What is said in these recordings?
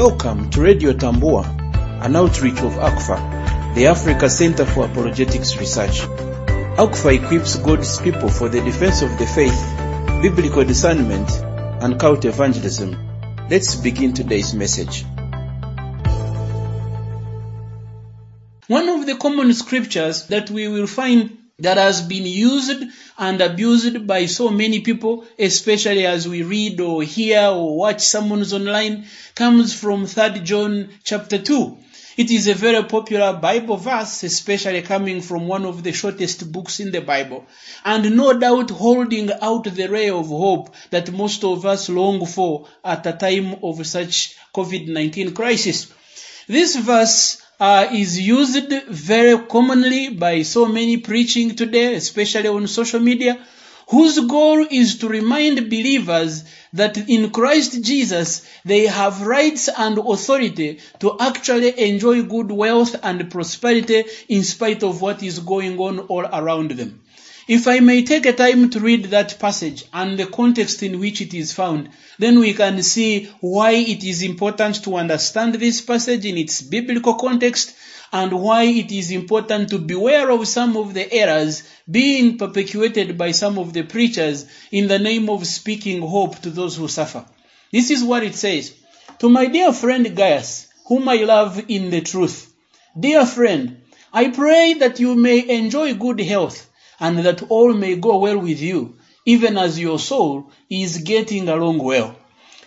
Welcome to Radio Tambua, an outreach of ACFA, the Africa Center for Apologetics Research. ACFA equips God's people for the defense of the faith, biblical discernment, and cult evangelism. Let's begin today's message. One of the common scriptures that we will find that has been used and abused by so many people, especially as we read or hear or watch sermons online, comes from 3 John chapter 2. It is a very popular Bible verse, especially coming from one of the shortest books in the Bible, and no doubt holding out the ray of hope that most of us long for at a time of such COVID-19 crisis. This verse uh, is used very commonly by so many preaching today, especially on social media, whose goal is to remind believers that in Christ Jesus they have rights and authority to actually enjoy good wealth and prosperity in spite of what is going on all around them. If I may take a time to read that passage and the context in which it is found, then we can see why it is important to understand this passage in its biblical context and why it is important to beware of some of the errors being perpetuated by some of the preachers in the name of speaking hope to those who suffer. This is what it says. To my dear friend Gaius, whom I love in the truth. Dear friend, I pray that you may enjoy good health and that all may go well with you, even as your soul is getting along well.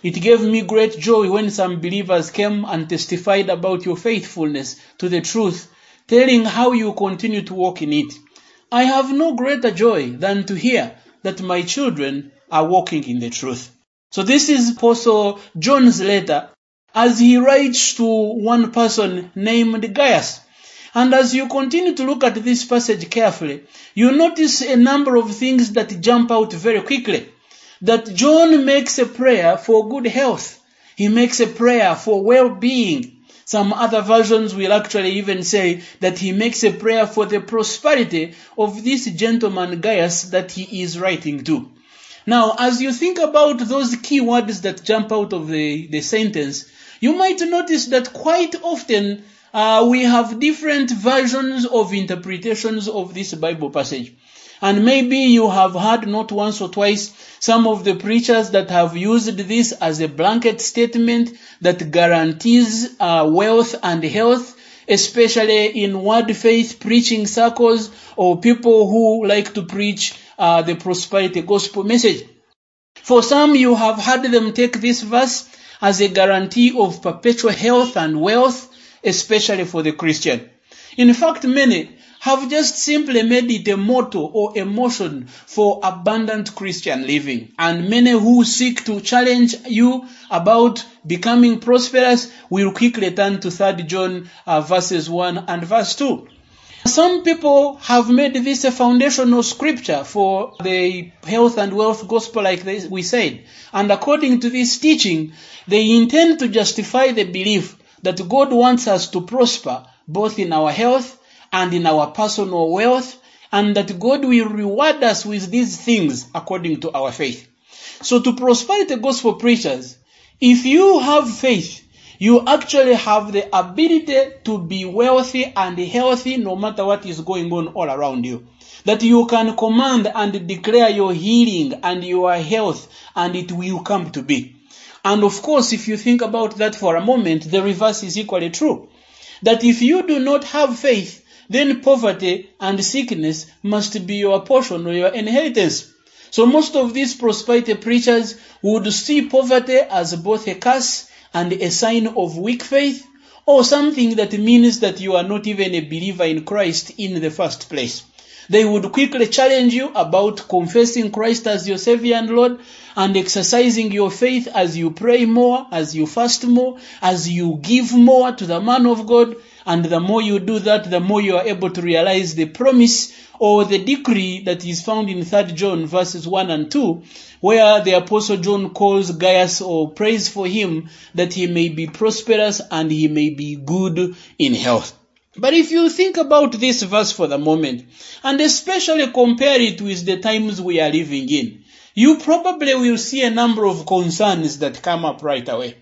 It gave me great joy when some believers came and testified about your faithfulness to the truth, telling how you continue to walk in it. I have no greater joy than to hear that my children are walking in the truth. So this is Apostle John's letter as he writes to one person named Gaius. And as you continue to look at this passage carefully, you notice a number of things that jump out very quickly. That John makes a prayer for good health. He makes a prayer for well-being. Some other versions will actually even say that he makes a prayer for the prosperity of this gentleman Gaius that he is writing to. Now, as you think about those key words that jump out of the, the sentence, you might notice that quite often uh, we have different versions of interpretations of this Bible passage. And maybe you have heard not once or twice some of the preachers that have used this as a blanket statement that guarantees uh, wealth and health, especially in word faith preaching circles or people who like to preach uh, the prosperity gospel message. For some, you have heard them take this verse as a guarantee of perpetual health and wealth, especially for the Christian. In fact, many have just simply made it a motto or a motion for abundant Christian living. And many who seek to challenge you about becoming prosperous will quickly turn to 3 John uh, verses 1 and verse 2. Some people have made this a foundational scripture for the health and wealth gospel, like we said. And according to this teaching, they intend to justify the belief that God wants us to prosper both in our health and in our personal wealth, and that God will reward us with these things according to our faith. So to prosperity gospel preachers, if you have faith, you actually have the ability to be wealthy and healthy no matter what is going on all around you. That you can command and declare your healing and your health and it will come to be. And of course, if you think about that for a moment, the reverse is equally true. That if you do not have faith, then poverty and sickness must be your portion or your inheritance. So most of these prosperity preachers would see poverty as both a curse and a sign of weak faith, or something that means that you are not even a believer in Christ in the first place. They would quickly challenge you about confessing Christ as your Savior and Lord and exercising your faith as you pray more, as you fast more, as you give more to the man of God. And the more you do that, the more you are able to realize the promise or the decree that is found in 3 John verses 1 and 2, where the apostle John calls Gaius or prays for him that he may be prosperous and he may be good in health. But if you think about this verse for the moment, and especially compare it with the times we are living in, you probably will see a number of concerns that come up right away.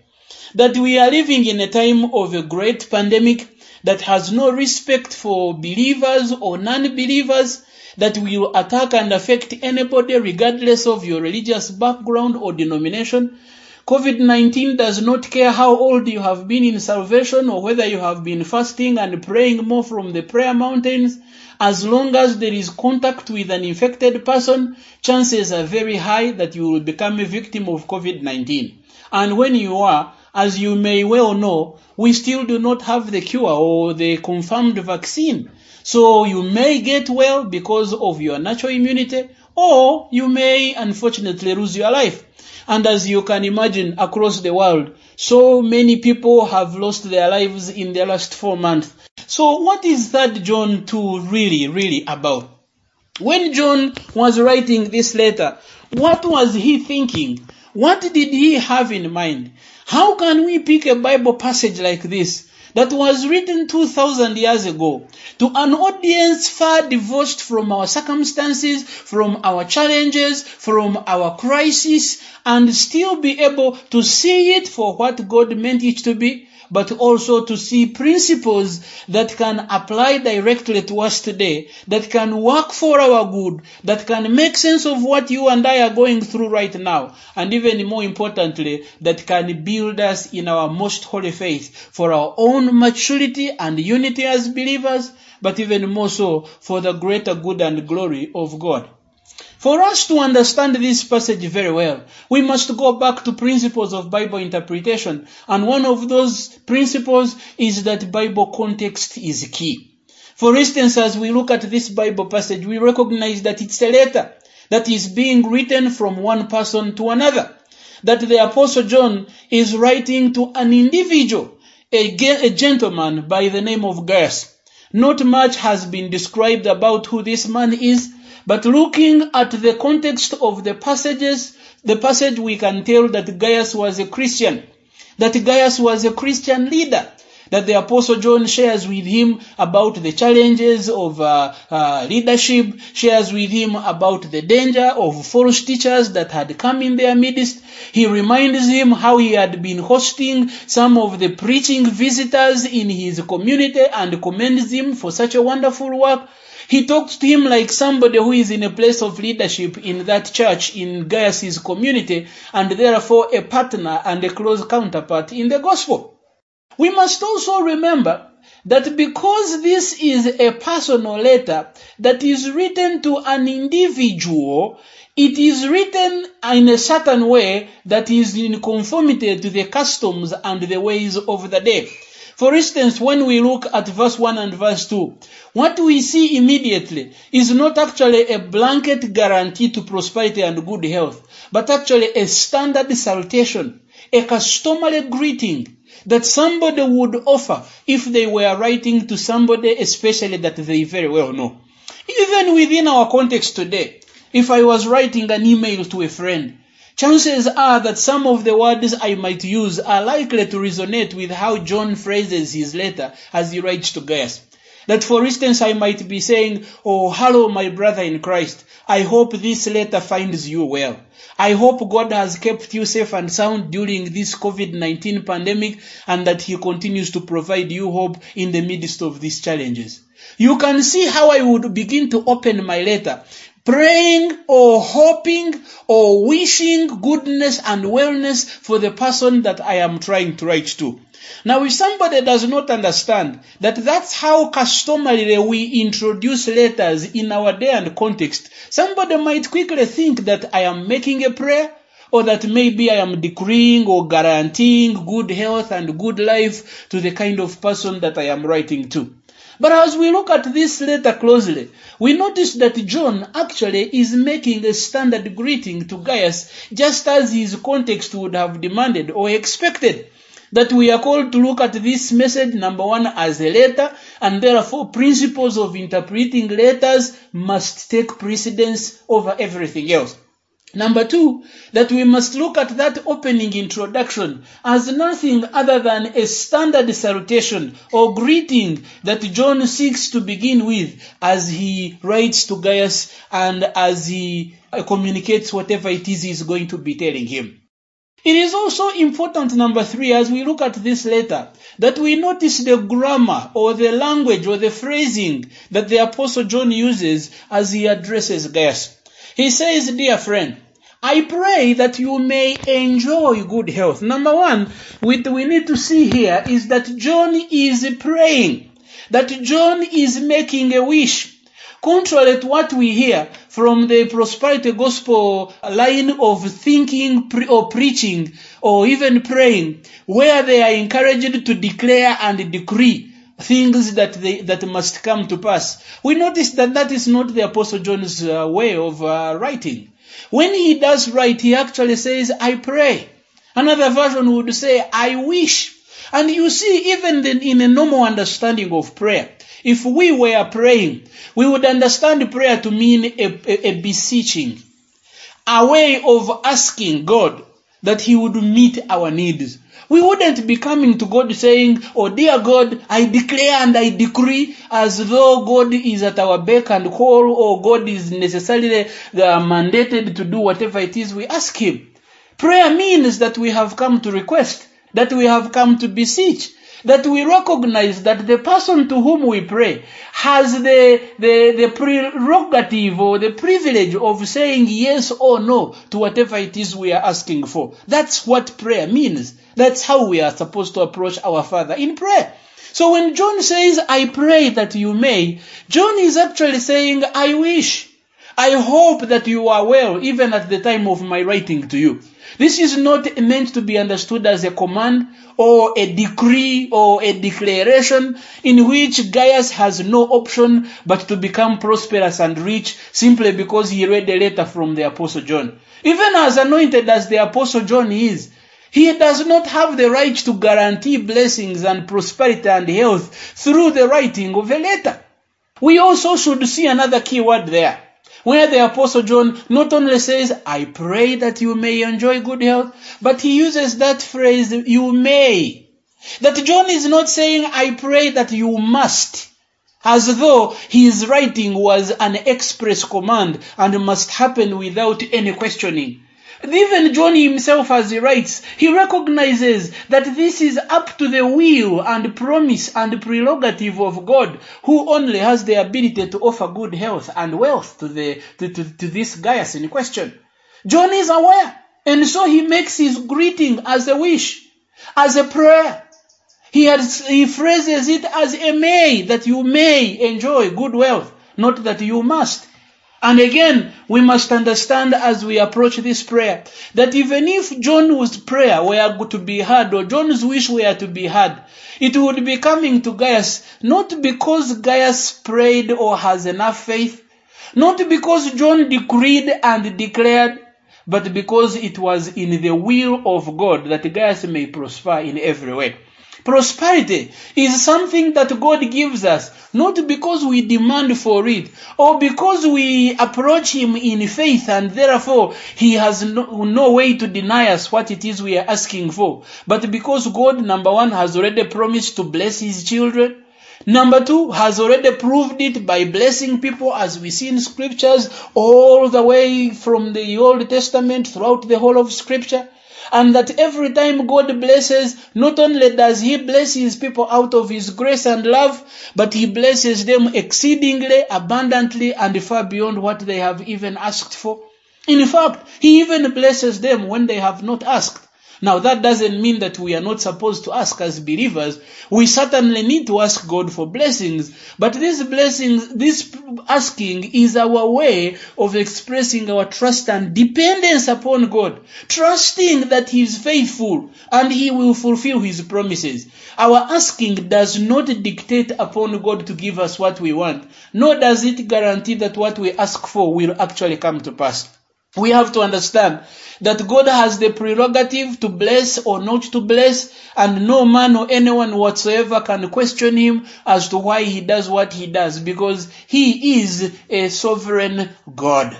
that we are living in a time of a great pandemic that has no respect for believers or non-believers, that will attack and affect anybody regardless of your religious background or denomination. COVID 19 does not care how old you have been in salvation or whether you have been fasting and praying more from the prayer mountains. As long as there is contact with an infected person, chances are very high that you will become a victim of COVID 19. And when you are, as you may well know, we still do not have the cure or the confirmed vaccine. So you may get well because of your natural immunity, or you may unfortunately lose your life. And as you can imagine across the world, so many people have lost their lives in the last four months. So what is that John 2 really, really about? When John was writing this letter, what was he thinking? What did he have in mind? How can we pick a Bible passage like this that was written 2000 years ago to an audience far divorced from our circumstances, from our challenges, from our crisis, and still be able to see it for what God meant it to be? but also to see principles that can apply directly to us today, that can work for our good, that can make sense of what you and I are going through right now, and even more importantly, that can build us in our most holy faith for our own maturity and unity as believers, but even more so for the greater good and glory of God. For us to understand this passage very well, we must go back to principles of Bible interpretation. And one of those principles is that Bible context is key. For instance, as we look at this Bible passage, we recognize that it's a letter that is being written from one person to another. That the Apostle John is writing to an individual, a, a gentleman by the name of Gaius. Not much has been described about who this man is, but looking at the context of the passages, the passage we can tell that Gaius was a Christian, that Gaius was a Christian leader, that the Apostle John shares with him about the challenges of uh, uh, leadership, shares with him about the danger of false teachers that had come in their midst. He reminds him how he had been hosting some of the preaching visitors in his community and commends him for such a wonderful work. He talks to him like somebody who is in a place of leadership in that church, in Gaius's community, and therefore a partner and a close counterpart in the gospel. We must also remember that because this is a personal letter that is written to an individual, it is written in a certain way that is in conformity to the customs and the ways of the day. For instance, when we look at verse 1 and verse 2, what we see immediately is not actually a blanket guarantee to prosperity and good health, but actually a standard salutation, a customary greeting that somebody would offer if they were writing to somebody, especially that they very well know. Even within our context today, if I was writing an email to a friend, chances are that some of the words I might use are likely to resonate with how John phrases his letter as he writes to Gaius. That for instance, I might be saying, Oh, hello, my brother in Christ. I hope this letter finds you well. I hope God has kept you safe and sound during this COVID-19 pandemic and that He continues to provide you hope in the midst of these challenges. You can see how I would begin to open my letter praying or hoping or wishing goodness and wellness for the person that I am trying to write to. Now, if somebody does not understand that that's how customarily we introduce letters in our day and context, somebody might quickly think that I am making a prayer or that maybe I am decreeing or guaranteeing good health and good life to the kind of person that I am writing to. But as we look at this letter closely, we notice that John actually is making a standard greeting to Gaius just as his context would have demanded or expected. That we are called to look at this message, number one, as a letter, and therefore principles of interpreting letters must take precedence over everything else. Number two, that we must look at that opening introduction as nothing other than a standard salutation or greeting that John seeks to begin with as he writes to Gaius and as he communicates whatever it is he's going to be telling him. It is also important, number three, as we look at this letter, that we notice the grammar or the language or the phrasing that the Apostle John uses as he addresses Gaius. He says, Dear friend, I pray that you may enjoy good health. Number one, what we need to see here is that John is praying, that John is making a wish. Contrary to what we hear from the prosperity gospel line of thinking or preaching or even praying, where they are encouraged to declare and decree things that they, that must come to pass. We notice that that is not the Apostle John's uh, way of uh, writing. When he does write, he actually says, I pray. Another version would say, I wish. And you see, even then in a normal understanding of prayer, if we were praying, we would understand prayer to mean a, a, a beseeching, a way of asking God that He would meet our needs. We wouldn't be coming to God saying, Oh dear God, I declare and I decree as though God is at our beck and call or God is necessarily uh, mandated to do whatever it is we ask Him. Prayer means that we have come to request, that we have come to beseech, that we recognize that the person to whom we pray has the, the, the prerogative or the privilege of saying yes or no to whatever it is we are asking for. That's what prayer means. That's how we are supposed to approach our Father in prayer. So when John says, I pray that you may, John is actually saying, I wish. I hope that you are well even at the time of my writing to you. This is not meant to be understood as a command or a decree or a declaration in which Gaius has no option but to become prosperous and rich simply because he read a letter from the Apostle John. Even as anointed as the Apostle John is, he does not have the right to guarantee blessings and prosperity and health through the writing of a letter. We also should see another key word there where the apostle John not only says, I pray that you may enjoy good health, but he uses that phrase, you may. That John is not saying, I pray that you must, as though his writing was an express command and must happen without any questioning. Even John himself, as he writes, he recognizes that this is up to the will and promise and prerogative of God, who only has the ability to offer good health and wealth to, the, to, to, to this Gaius in question. John is aware, and so he makes his greeting as a wish, as a prayer. He, has, he phrases it as a may, that you may enjoy good wealth, not that you must. And again, we must understand as we approach this prayer that even if John's prayer were to be heard or John's wish were to be heard, it would be coming to Gaius not because Gaius prayed or has enough faith, not because John decreed and declared, but because it was in the will of God that Gaius may prosper in every way. Prosperity is something that God gives us, not because we demand for it or because we approach Him in faith and therefore He has no, no, way to deny us what it is we are asking for, but because God, number one, has already promised to bless His children. Number two, has already proved it by blessing people as we see in scriptures all the way from the Old Testament throughout the whole of scripture and that every time God blesses, not only does He bless His people out of His grace and love, but He blesses them exceedingly, abundantly, and far beyond what they have even asked for. In fact, He even blesses them when they have not asked. Now, that doesn't mean that we are not supposed to ask as believers. We certainly need to ask God for blessings. But these blessings, this asking is our way of expressing our trust and dependence upon God. Trusting that He is faithful and He will fulfill His promises. Our asking does not dictate upon God to give us what we want, nor does it guarantee that what we ask for will actually come to pass. We have to understand that God has the prerogative to bless or not to bless, and no man or anyone whatsoever can question him as to why he does what he does, because he is a sovereign God.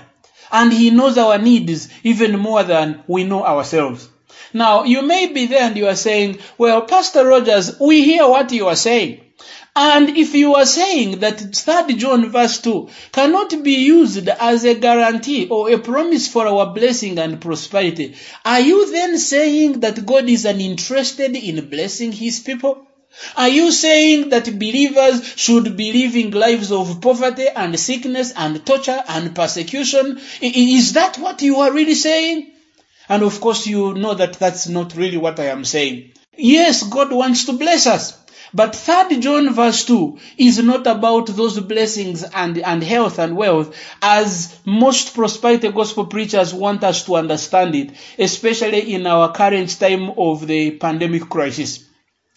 And he knows our needs even more than we know ourselves. Now, you may be there and you are saying, well, Pastor Rogers, we hear what you are saying. And if you are saying that 3 John verse 2 cannot be used as a guarantee or a promise for our blessing and prosperity, are you then saying that God is uninterested in blessing his people? Are you saying that believers should be living lives of poverty and sickness and torture and persecution? Is that what you are really saying? And of course, you know that that's not really what I am saying. Yes, God wants to bless us. But 3 John verse 2 is not about those blessings and, and health and wealth as most prosperity gospel preachers want us to understand it, especially in our current time of the pandemic crisis.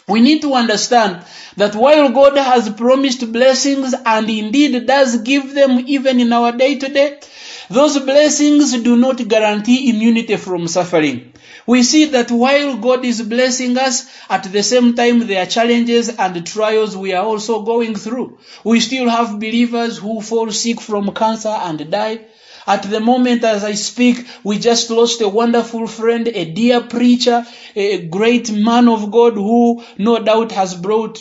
We need to understand that while God has promised blessings and indeed does give them even in our day to day, those blessings do not guarantee immunity from suffering. We see that while God is blessing us, at the same time there are challenges and trials we are also going through. We still have believers who fall sick from cancer and die. At the moment as I speak, we just lost a wonderful friend, a dear preacher, a great man of God who no doubt has brought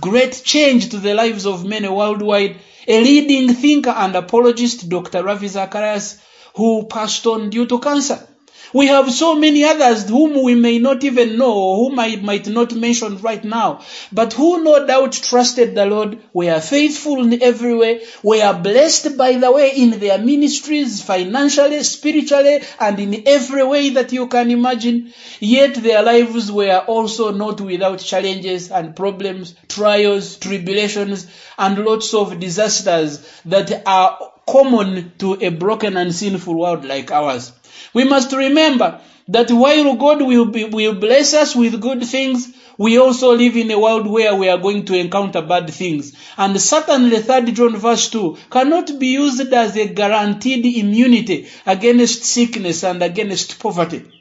great change to the lives of many worldwide. A leading thinker and apologist, Dr. Ravi Zacharias, who passed on due to cancer. We have so many others whom we may not even know, or whom I might not mention right now, but who no doubt trusted the Lord, were faithful in every way, were blessed by the way in their ministries, financially, spiritually, and in every way that you can imagine. Yet their lives were also not without challenges and problems, trials, tribulations, and lots of disasters that are common to a broken and sinful world like ours. We must remember that while God will, be, will bless us with good things, we also live in a world where we are going to encounter bad things. And certainly 3 John verse 2 cannot be used as a guaranteed immunity against sickness and against poverty.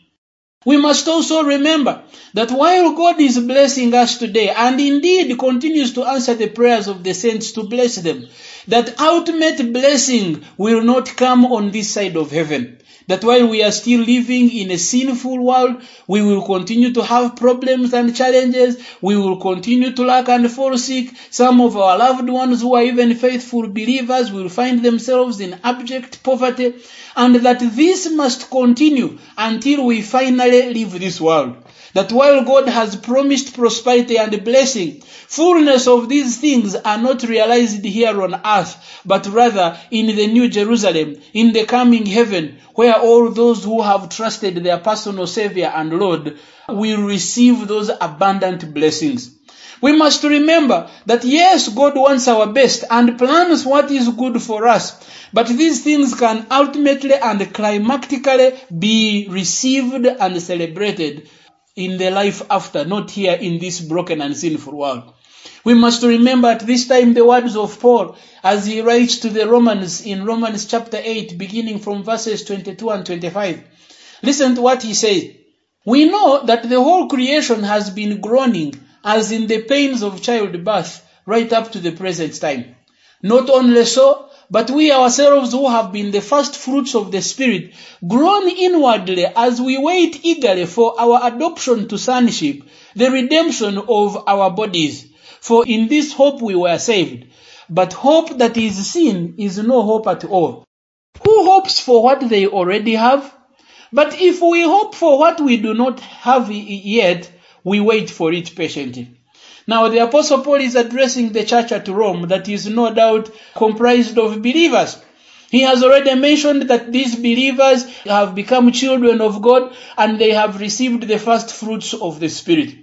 We must also remember that while God is blessing us today and indeed continues to answer the prayers of the saints to bless them, that ultimate blessing will not come on this side of heaven. That while we are still living in a sinful world, we will continue to have problems and challenges. We will continue to lack and fall sick. Some of our loved ones who are even faithful believers will find themselves in abject poverty. And that this must continue until we finally leave this world. That while God has promised prosperity and blessing, fullness of these things are not realized here on earth, but rather in the New Jerusalem, in the coming heaven, where all those who have trusted their personal Savior and Lord will receive those abundant blessings. We must remember that yes, God wants our best and plans what is good for us. But these things can ultimately and climactically be received and celebrated in the life after, not here in this broken and sinful world. We must remember at this time the words of Paul as he writes to the Romans in Romans chapter 8, beginning from verses 22 and 25. Listen to what he says. We know that the whole creation has been groaning as in the pains of childbirth right up to the present time. Not only so, but we ourselves who have been the first fruits of the Spirit groan inwardly as we wait eagerly for our adoption to sonship, the redemption of our bodies. For in this hope we were saved. But hope that is seen is no hope at all. Who hopes for what they already have? But if we hope for what we do not have yet, we wait for it patiently. Now, the Apostle Paul is addressing the church at Rome that is no doubt comprised of believers. He has already mentioned that these believers have become children of God and they have received the first fruits of the Spirit.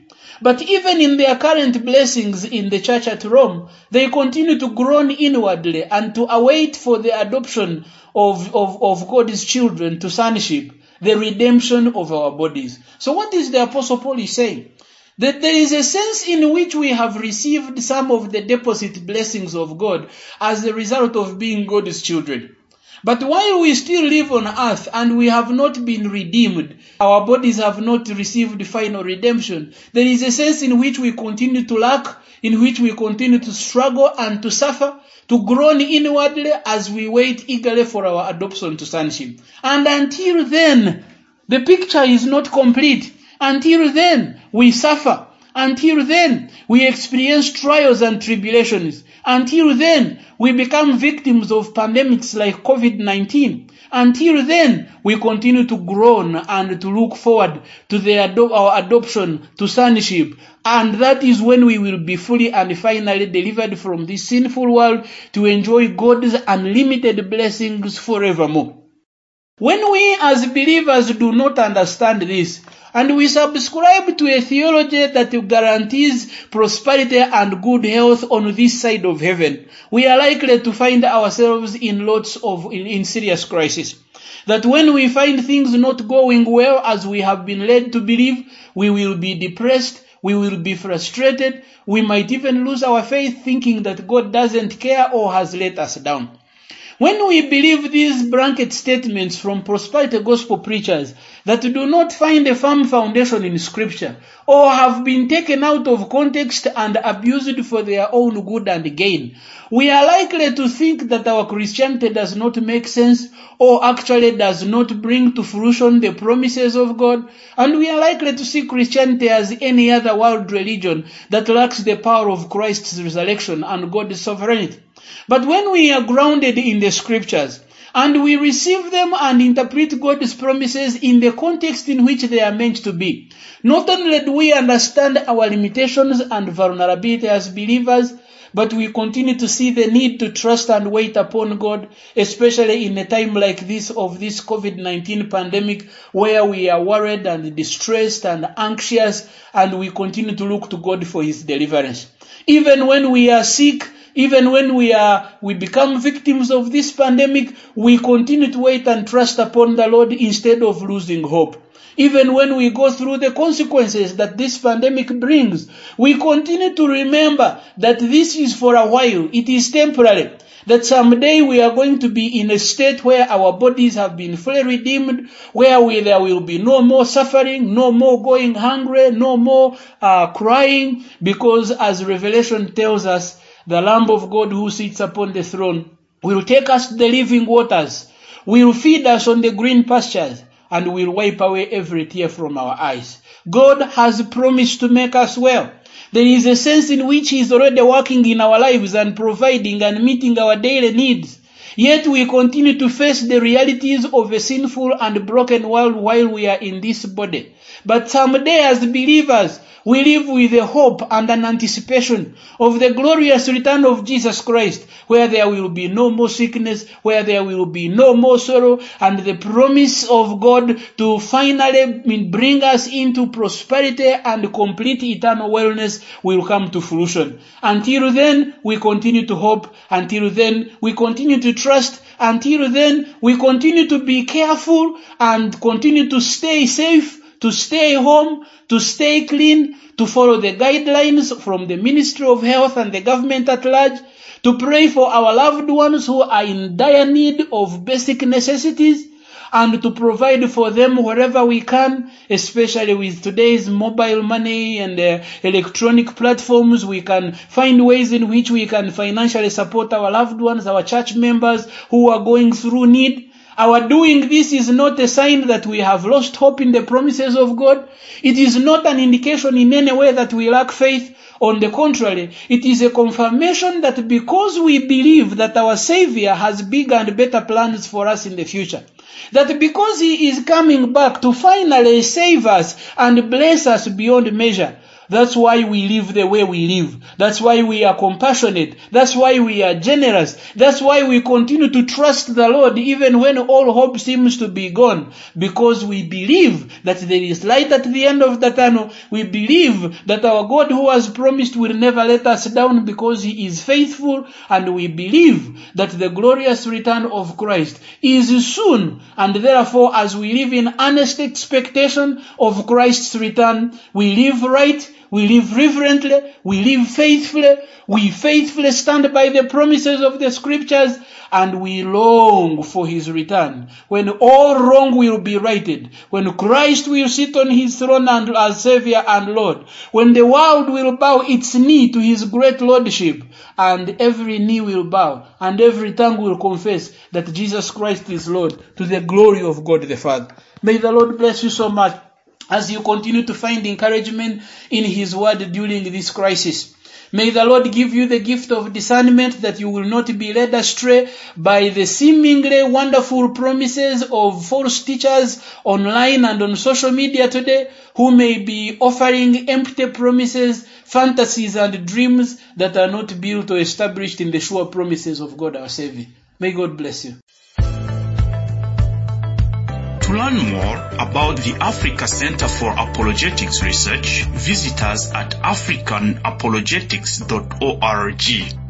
But even in their current blessings in the church at Rome, they continue to groan inwardly and to await for the adoption of, of, of God's children to sonship, the redemption of our bodies. So what is the Apostle Paul is saying? That there is a sense in which we have received some of the deposit blessings of God as a result of being God's children. But while we still live on earth and we have not been redeemed, our bodies have not received final redemption, there is a sense in which we continue to lack, in which we continue to struggle and to suffer, to groan inwardly as we wait eagerly for our adoption to sonship. And until then, the picture is not complete. Until then, we suffer. Until then, we experience trials and tribulations. Until then, we become victims of pandemics like COVID-19. Until then, we continue to groan and to look forward to ado- our adoption to sonship. And that is when we will be fully and finally delivered from this sinful world to enjoy God's unlimited blessings forevermore. When we as believers do not understand this, and we subscribe to a theology that guarantees prosperity and good health on this side of heaven, we are likely to find ourselves in lots of in, in serious crisis. That when we find things not going well as we have been led to believe, we will be depressed, we will be frustrated, we might even lose our faith thinking that God doesn't care or has let us down. When we believe these blanket statements from prosperity gospel preachers that do not find a firm foundation in scripture or have been taken out of context and abused for their own good and gain, we are likely to think that our Christianity does not make sense or actually does not bring to fruition the promises of God, and we are likely to see Christianity as any other world religion that lacks the power of Christ's resurrection and God's sovereignty. But when we are grounded in the scriptures and we receive them and interpret God's promises in the context in which they are meant to be, not only do we understand our limitations and vulnerability as believers, but we continue to see the need to trust and wait upon God, especially in a time like this of this COVID-19 pandemic where we are worried and distressed and anxious and we continue to look to God for his deliverance. Even when we are sick, even when we are we become victims of this pandemic we continue to wait and trust upon the lord instead of losing hope. Even when we go through the consequences that this pandemic brings we continue to remember that this is for a while. It is temporary. That someday we are going to be in a state where our bodies have been fully redeemed, where we, there will be no more suffering, no more going hungry, no more uh, crying, because as Revelation tells us, the Lamb of God who sits upon the throne will take us to the living waters, will feed us on the green pastures, and will wipe away every tear from our eyes. God has promised to make us well. There is a sense in which He is already working in our lives and providing and meeting our daily needs. Yet we continue to face the realities of a sinful and broken world while we are in this body. But someday as believers, we live with a hope and an anticipation of the glorious return of Jesus Christ, where there will be no more sickness, where there will be no more sorrow, and the promise of God to finally bring us into prosperity and complete eternal wellness will come to fruition. Until then, we continue to hope. Until then, we continue to trust. Until then, we continue to be careful and continue to stay safe to stay home, to stay clean, to follow the guidelines from the Ministry of Health and the government at large, to pray for our loved ones who are in dire need of basic necessities, and to provide for them wherever we can, especially with today's mobile money and uh, electronic platforms. We can find ways in which we can financially support our loved ones, our church members who are going through need. Our doing this is not a sign that we have lost hope in the promises of God. It is not an indication in any way that we lack faith. On the contrary, it is a confirmation that because we believe that our Savior has bigger and better plans for us in the future, that because He is coming back to finally save us and bless us beyond measure, that's why we live the way we live. That's why we are compassionate. That's why we are generous. That's why we continue to trust the Lord even when all hope seems to be gone. Because we believe that there is light at the end of the tunnel. We believe that our God who has promised will never let us down because he is faithful. And we believe that the glorious return of Christ is soon. And therefore, as we live in earnest expectation of Christ's return, we live right we live reverently, we live faithfully, we faithfully stand by the promises of the scriptures, and we long for his return. When all wrong will be righted, when Christ will sit on his throne and as Savior and Lord, when the world will bow its knee to his great lordship, and every knee will bow, and every tongue will confess that Jesus Christ is Lord, to the glory of God the Father. May the Lord bless you so much as you continue to find encouragement in His Word during this crisis. May the Lord give you the gift of discernment that you will not be led astray by the seemingly wonderful promises of false teachers online and on social media today who may be offering empty promises, fantasies, and dreams that are not built or established in the sure promises of God our Savior. May God bless you. To learn more about the Africa Center for Apologetics Research, visit us at africanapologetics.org.